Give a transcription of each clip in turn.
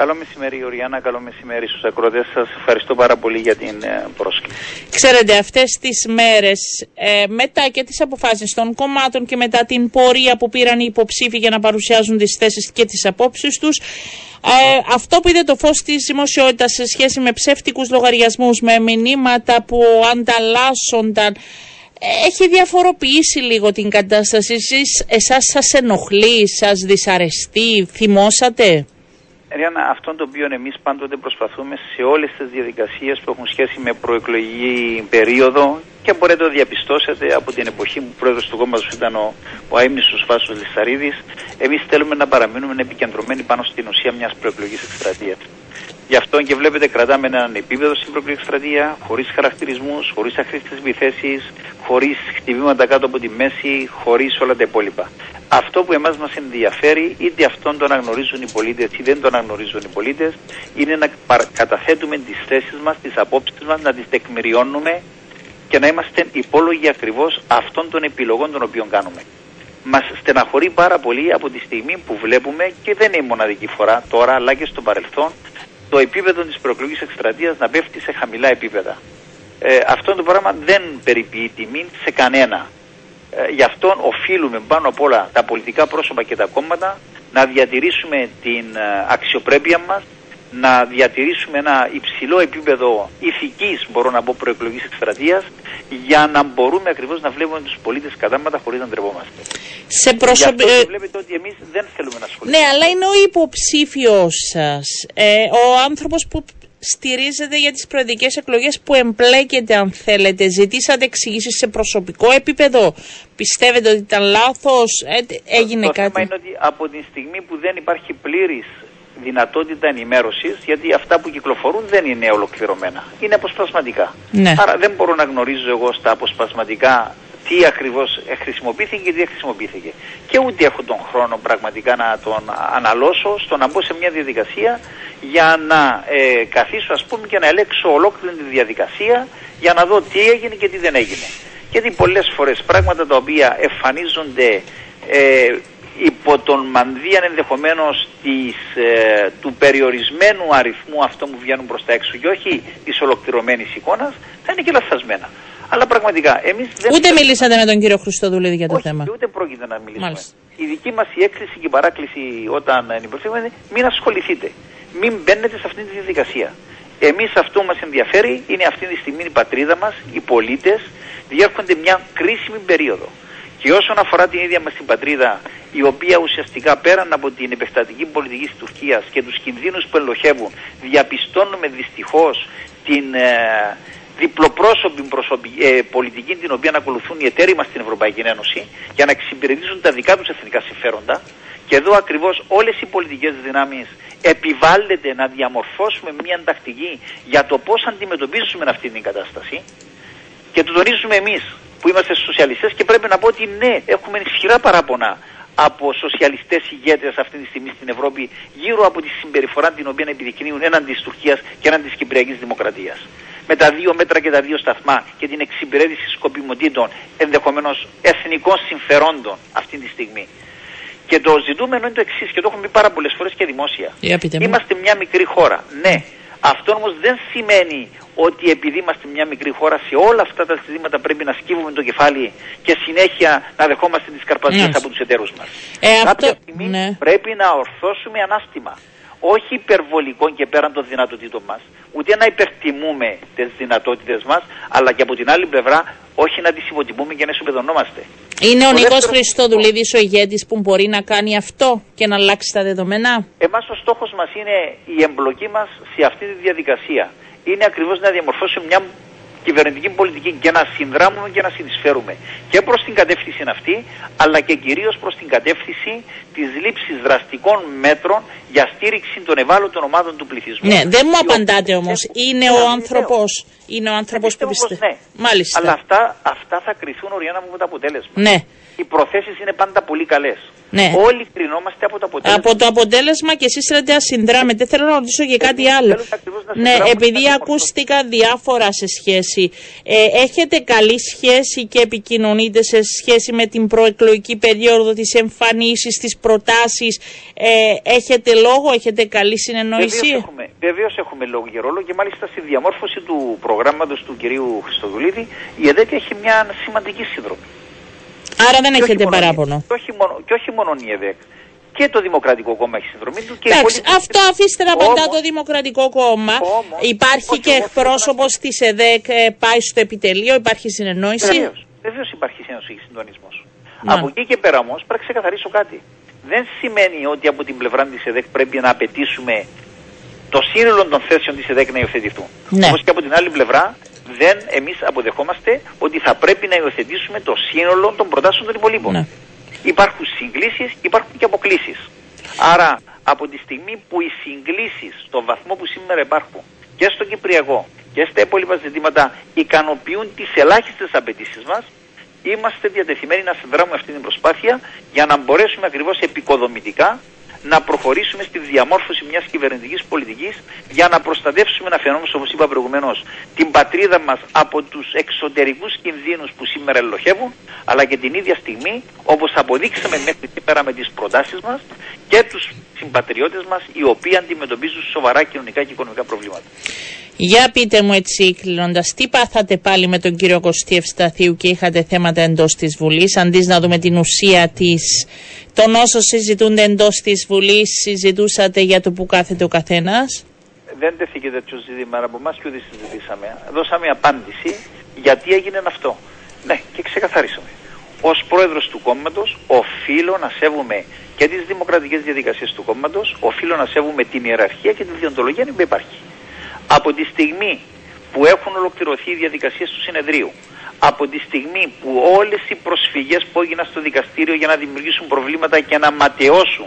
Καλό μεσημέρι, Ιωριάννα. Καλό μεσημέρι στους ακροτέ σας. Ευχαριστώ πάρα πολύ για την ε, πρόσκληση. Ξέρετε, αυτές τις μέρες, ε, μετά και τις αποφάσεις των κομμάτων και μετά την πορεία που πήραν οι υποψήφοι για να παρουσιάζουν τις θέσεις και τις απόψεις τους, ε, αυτό που είδε το φως της δημοσιότητας σε σχέση με ψεύτικους λογαριασμούς, με μηνύματα που ανταλλάσσονταν, έχει διαφοροποιήσει λίγο την κατάσταση. Εσείς, εσάς σας ενοχλεί, σας δυσαρεστεί, θυμώσατε; Ριάννα, αυτό το οποίο εμείς πάντοτε προσπαθούμε σε όλες τις διαδικασίες που έχουν σχέση με προεκλογική περίοδο και μπορείτε να το διαπιστώσετε από την εποχή που πρόεδρος του κόμματος ήταν ο, ο Αίμνησο Βάσος Λισαρίδη, εμείς θέλουμε να παραμείνουμε επικεντρωμένοι πάνω στην ουσία μιας προεκλογικής εκστρατείας. Γι' αυτό και βλέπετε κρατάμε έναν επίπεδο στην προεκλογική εκστρατεία, χωρίς χαρακτηρισμούς, χωρίς αχρήστες επιθέσεις, χωρίς χτυπήματα κάτω από τη μέση, χωρίς όλα τα υπόλοιπα. Αυτό που εμάς μας ενδιαφέρει, είτε αυτόν τον αναγνωρίζουν οι πολίτες είτε δεν τον αναγνωρίζουν οι πολίτες, είναι να καταθέτουμε τις θέσεις μας, τις απόψεις μας, να τις τεκμηριώνουμε και να είμαστε υπόλογοι ακριβώς αυτών των επιλογών των οποίων κάνουμε. Μας στεναχωρεί πάρα πολύ από τη στιγμή που βλέπουμε, και δεν είναι η μοναδική φορά τώρα, αλλά και στο παρελθόν, το επίπεδο της προεκλογικής εκστρατείας να πέφτει σε χαμηλά επίπεδα. Ε, αυτό το πράγμα δεν περιποιεί τιμή σε κανένα. Ε, γι' αυτό οφείλουμε πάνω απ' όλα τα πολιτικά πρόσωπα και τα κόμματα να διατηρήσουμε την ε, αξιοπρέπεια μας, να διατηρήσουμε ένα υψηλό επίπεδο ηθικής, μπορώ να πω, προεκλογής εκστρατείας, για να μπορούμε ακριβώς να βλέπουμε τους πολίτες κατάματα χωρίς να ντρεπόμαστε. Σε προσωπικό... Βλέπετε ότι εμείς δεν θέλουμε να ασχοληθούμε. Ναι, αλλά είναι ο υποψήφιος σας, ε, ο άνθρωπος που στηρίζεται για τις προεδρικές εκλογές που εμπλέκεται αν θέλετε. Ζητήσατε εξηγήσεις σε προσωπικό επίπεδο. Πιστεύετε ότι ήταν λάθος, ε, έγινε το, κάτι. Το θέμα είναι ότι από τη στιγμή που δεν υπάρχει πλήρης δυνατότητα ενημέρωσης, γιατί αυτά που κυκλοφορούν δεν είναι ολοκληρωμένα. Είναι αποσπασματικά. Ναι. Άρα δεν μπορώ να γνωρίζω εγώ στα αποσπασματικά τι ακριβώς χρησιμοποιήθηκε και τι χρησιμοποιήθηκε. Και ούτε έχω τον χρόνο πραγματικά να τον αναλώσω στο να μπω σε μια διαδικασία για να ε, καθίσω ας πούμε και να ελέξω ολόκληρη τη διαδικασία για να δω τι έγινε και τι δεν έγινε. Γιατί πολλές φορές πράγματα τα οποία εμφανίζονται ε, υπό τον μανδύαν ενδεχομένως ε, του περιορισμένου αριθμού αυτών που βγαίνουν προς τα έξω και όχι της ολοκληρωμένης εικόνας θα είναι και λαθασμένα. Αλλά πραγματικά εμείς δεν... Ούτε μιλήσατε με τον κύριο Χριστοδουλίδη για το όχι, θέμα. ούτε πρόκειται να μιλήσουμε. Μάλιστα. Η δική μας η έκκληση και η παράκληση όταν ενημερωθήκαμε είναι μην ασχοληθείτε. Μην μπαίνετε σε αυτή τη διαδικασία. Εμείς αυτό που μας ενδιαφέρει είναι αυτή τη στιγμή η πατρίδα μας, οι πολίτες διέρχονται μια κρίσιμη περίοδο. Και όσον αφορά την ίδια μας την πατρίδα, η οποία ουσιαστικά πέραν από την επεκτατική πολιτική της Τουρκίας και τους κινδύνους που ελοχεύουν, διαπιστώνουμε δυστυχώς την ε, διπλοπρόσωπη ε, πολιτική την οποία ακολουθούν οι εταίροι μας στην Ευρωπαϊκή Ένωση για να εξυπηρετήσουν τα δικά τους εθνικά συμφέροντα. Και εδώ ακριβώς όλες οι πολιτικές δυνάμεις επιβάλλεται να διαμορφώσουμε μια τακτική για το πώς αντιμετωπίζουμε αυτή την κατάσταση και το τονίζουμε εμείς που είμαστε σοσιαλιστές και πρέπει να πω ότι ναι, έχουμε ισχυρά παράπονα από σοσιαλιστές ηγέτες αυτή τη στιγμή στην Ευρώπη γύρω από τη συμπεριφορά την οποία επιδεικνύουν έναντι της Τουρκίας και έναντι της Κυπριακής Δημοκρατίας. Με τα δύο μέτρα και τα δύο σταθμά και την εξυπηρέτηση σκοπιμοτήτων ενδεχομένως εθνικών συμφερόντων αυτή τη στιγμή. Και το ζητούμενο είναι το εξής και το έχουμε πει πάρα πολλές φορές και δημόσια. Είμαστε μια μικρή χώρα. Ναι, αυτό όμως δεν σημαίνει ότι επειδή είμαστε μια μικρή χώρα σε όλα αυτά τα ζητήματα πρέπει να σκύβουμε το κεφάλι και συνέχεια να δεχόμαστε τις καρπαζίες από τους εταίρους μας. Ε, Κάποια στιγμή ναι. πρέπει να ορθώσουμε ανάστημα. Όχι υπερβολικό και πέραν των δυνατοτήτων μας, ούτε να υπερτιμούμε τις δυνατότητες μας, αλλά και από την άλλη πλευρά όχι να τις υποτιμούμε και να ισοπεδωνόμαστε. Είναι ο, ο Νίκος Χριστοδουλίδης ο ηγέτης που μπορεί να κάνει αυτό και να αλλάξει τα δεδομένα; Εμάς ο στόχος μας είναι η εμπλοκή μας σε αυτή τη διαδικασία είναι ακριβώς να διαμορφώσουμε μια κυβερνητική πολιτική και να συνδράμουμε και να συνεισφέρουμε και προς την κατεύθυνση αυτή αλλά και κυρίως προς την κατεύθυνση της λήψης δραστικών μέτρων για στήριξη των ευάλωτων ομάδων του πληθυσμού. Ναι, δεν μου απαντάτε όμως. Είναι ο άνθρωπος, είναι ο άνθρωπος που πιστεύει. Ναι. Μάλιστα. Αλλά αυτά, αυτά θα κρυθούν οριάνα μου με το αποτέλεσμα. Ναι. Οι προθέσεις είναι πάντα πολύ καλές. Ναι. Όλοι κρινόμαστε από το αποτέλεσμα. Από το αποτέλεσμα και εσείς λέτε ασυνδράμετε. Θέλω να ρωτήσω και κάτι άλλο. θέλω ακριβώς να Ναι, συνδράμω επειδή κάτι ακούστηκαν διάφορα σε σχέση. Ε, έχετε καλή σχέση και επικοινωνείτε σε σχέση με την προεκλογική περίοδο, τις εμφανίσεις, τις προτάσεις. Ε, έχετε λόγο, έχετε καλή συνεννόηση. Βεβαίως έχουμε, βεβαίως έχουμε λόγο και ρόλο και μάλιστα στη διαμόρφωση του προγράμματος του κυρίου Χριστοδουλίδη η ΕΔΕΚ έχει μια σημαντική συνδρομή. Άρα δεν Και όχι έχετε μόνο η- παράπονο. Και όχι, μόνο, και όχι μόνο η ΕΔΕΚ. Και το Δημοκρατικό Κόμμα έχει συνδρομή του και οι Εντάξει, υπόλοιποι- αυτό αφήστε να απαντά Όμως- το Δημοκρατικό Κόμμα. Όμως, υπάρχει όχι, και εγώ θέλω εκπρόσωπος της ΕΔΕΚ, ε, πάει στο επιτελείο, υπάρχει συνεννόηση. Βεβαίως, βεβαίως υπάρχει σύνωση και συντονισμός. Ναι. Από εκεί και πέρα όμως πρέπει να ξεκαθαρίσω κάτι. Δεν σημαίνει ότι από την πλευρά της ΕΔΕΚ πρέπει να απαιτήσουμε το σύνολο των θέσεων της ΕΔΕΚ να υιοθετηθούν. Ναι. Όπως και από την άλλη πλευρά δεν εμείς αποδεχόμαστε ότι θα πρέπει να υιοθετήσουμε το σύνολο των προτάσεων των υπολείπων. Ναι. Υπάρχουν συγκλήσεις, υπάρχουν και αποκλήσεις. Άρα από τη στιγμή που οι συγκλήσεις στο βαθμό που σήμερα υπάρχουν και στο Κυπριακό και στα υπόλοιπα ζητήματα ικανοποιούν τις ελάχιστες απαιτήσεις μας, είμαστε διατεθειμένοι να συνδράμουμε αυτή την προσπάθεια για να μπορέσουμε ακριβώς επικοδομητικά να προχωρήσουμε στη διαμόρφωση μιας κυβερνητικής πολιτικής για να προστατεύσουμε ένα φαινόμενο, όπως είπα προηγουμένως, την πατρίδα μας από τους εξωτερικούς κινδύνους που σήμερα ελοχεύουν, αλλά και την ίδια στιγμή, όπως αποδείξαμε μέχρι σήμερα με τις προτάσεις μας, και τους συμπατριώτες μας, οι οποίοι αντιμετωπίζουν σοβαρά κοινωνικά και οικονομικά προβλήματα. Για πείτε μου έτσι κλείνοντας, τι πάθατε πάλι με τον κύριο Κωστή Ευσταθίου και είχατε θέματα εντός της Βουλής, αντί να δούμε την ουσία της. Των όσων συζητούνται εντός της Βουλής, συζητούσατε για το που κάθεται ο καθένας; δεν τέθηκε τέτοιο ζήτημα από εμάς και ούτε συζητήσαμε. Δώσαμε απάντηση γιατί έγινε αυτό. Ναι, και ξεκαθαρίσαμε. Ω πρόεδρος του κόμματος, οφείλω να σέβομαι και τις δημοκρατικές διαδικασίες του κόμματος, οφείλω να σέβομαι την ιεραρχία και τη διοντολογία που υπάρχει. Από τη στιγμή που έχουν ολοκληρωθεί οι διαδικασίες του συνεδρίου, από τη στιγμή που όλες οι προσφυγές που έγιναν στο δικαστήριο για να δημιουργήσουν προβλήματα και να ματαιώσουν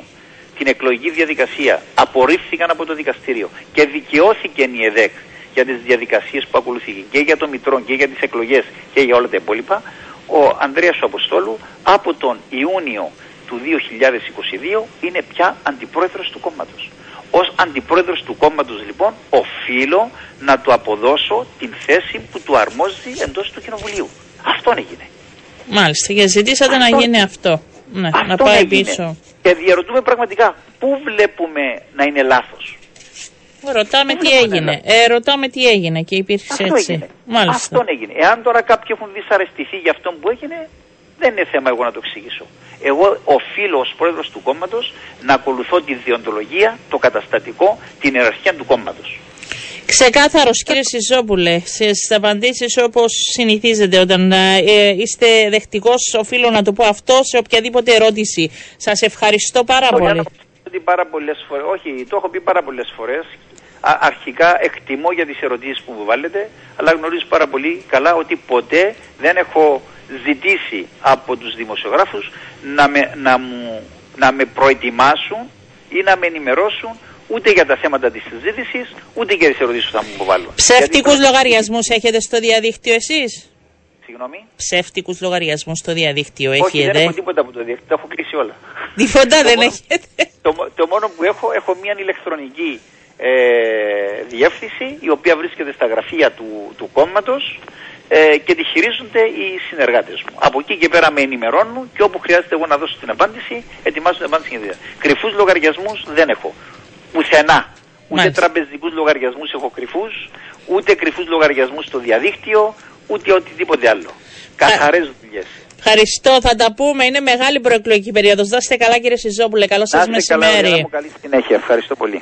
την εκλογική διαδικασία απορρίφθηκαν από το δικαστήριο και δικαιώθηκε η ΕΔΕΚ για τις διαδικασίες που ακολουθήκαν και για το Μητρό και για τις εκλογές και για όλα τα υπόλοιπα, ο Ανδρέας Αποστόλου από τον Ιούνιο του 2022 είναι πια αντιπρόεδρος του κόμματος. Ως αντιπρόεδρος του κόμματος λοιπόν οφείλω να του αποδώσω την θέση που του αρμόζει εντός του Κοινοβουλίου. Αυτόν έγινε. Μάλιστα, και ζητήσατε να Αυτό- γίνει αυτό. Ναι, να Αυτόν πάει έγινε. πίσω. Και διαρωτούμε πραγματικά πού βλέπουμε να είναι λάθος; Ρωτάμε Δεν τι βλέπω έγινε. Ε, ρωτάμε τι έγινε και υπήρξε Αυτό έτσι. έγινε. Μάλιστα. Αυτόν έγινε. Εάν τώρα κάποιοι έχουν δυσαρεστηθεί για αυτό που έγινε, δεν είναι θέμα εγώ να το εξηγήσω. Εγώ οφείλω ως πρόεδρος του κόμματος να ακολουθώ τη διοντολογία, το καταστατικό, την ιεραρχία του κόμματος. Ξεκάθαρος, κύριε Σιζόπουλε, στις απαντήσεις όπως συνηθίζετε όταν ε, ε, είστε δεχτικός, οφείλω να το πω αυτό σε οποιαδήποτε ερώτηση. Σας ευχαριστώ πάρα Όχι, πολύ. να το πω ότι πάρα πολλές φορές, όχι, το έχω πει πάρα πολλές φορές. Αρχικά εκτιμώ για τις ερωτήσεις που μου βάλετε, αλλά γνωρίζω πάρα πολύ καλά ότι ποτέ δεν έχω ζητήσει από τους δημοσιογράφους να με, να μου, να με προετοιμάσουν ή να με ενημερώσουν ούτε για τα θέματα της συζήτησης, ούτε για τις ερωτήσεις που θα μου υποβάλουν. Ψεύτικους Γιατί- λογαριασμούς έχετε στο διαδίκτυο εσείς; Συγγνώμη; Ψεύτικους λογαριασμούς στο διαδίκτυο Όχι, έχετε; δεν έχω τίποτα από το διαδίκτυο, τα έχω κλείσει όλα. Τίποτα δεν μόνο- έχετε; Το, μο- το μόνο που έχω, έχω μια ηλεκτρονική ε, διεύθυνση η οποία βρίσκεται στα γραφεία του, του κόμματος ε, και τη χειρίζονται οι συνεργάτες μου. Από εκεί και πέρα με ενημερώνουν και όπου χρειάζεται εγώ να δώσω την απάντηση, ετοιμάζω την απάντηση για Κρυφούς λογαριασμούς δεν έχω. Πουθενά. Ούτε Μάλιστα. τραπεζικούς λογαριασμούς έχω κρυφούς, ούτε κρυφούς λογαριασμούς στο διαδίκτυο, ούτε οτιδήποτε άλλο. Καθαρές δουλειές. Ευχαριστώ, θα τα πούμε. Είναι μεγάλη προεκλογική περίοδος. Δώστε καλά, κύριε Σιζόπουλε. Καλό Να σα είστε καλά, μεσημέρι. Λένα μου, καλή συνέχεια. Ευχαριστώ πολύ.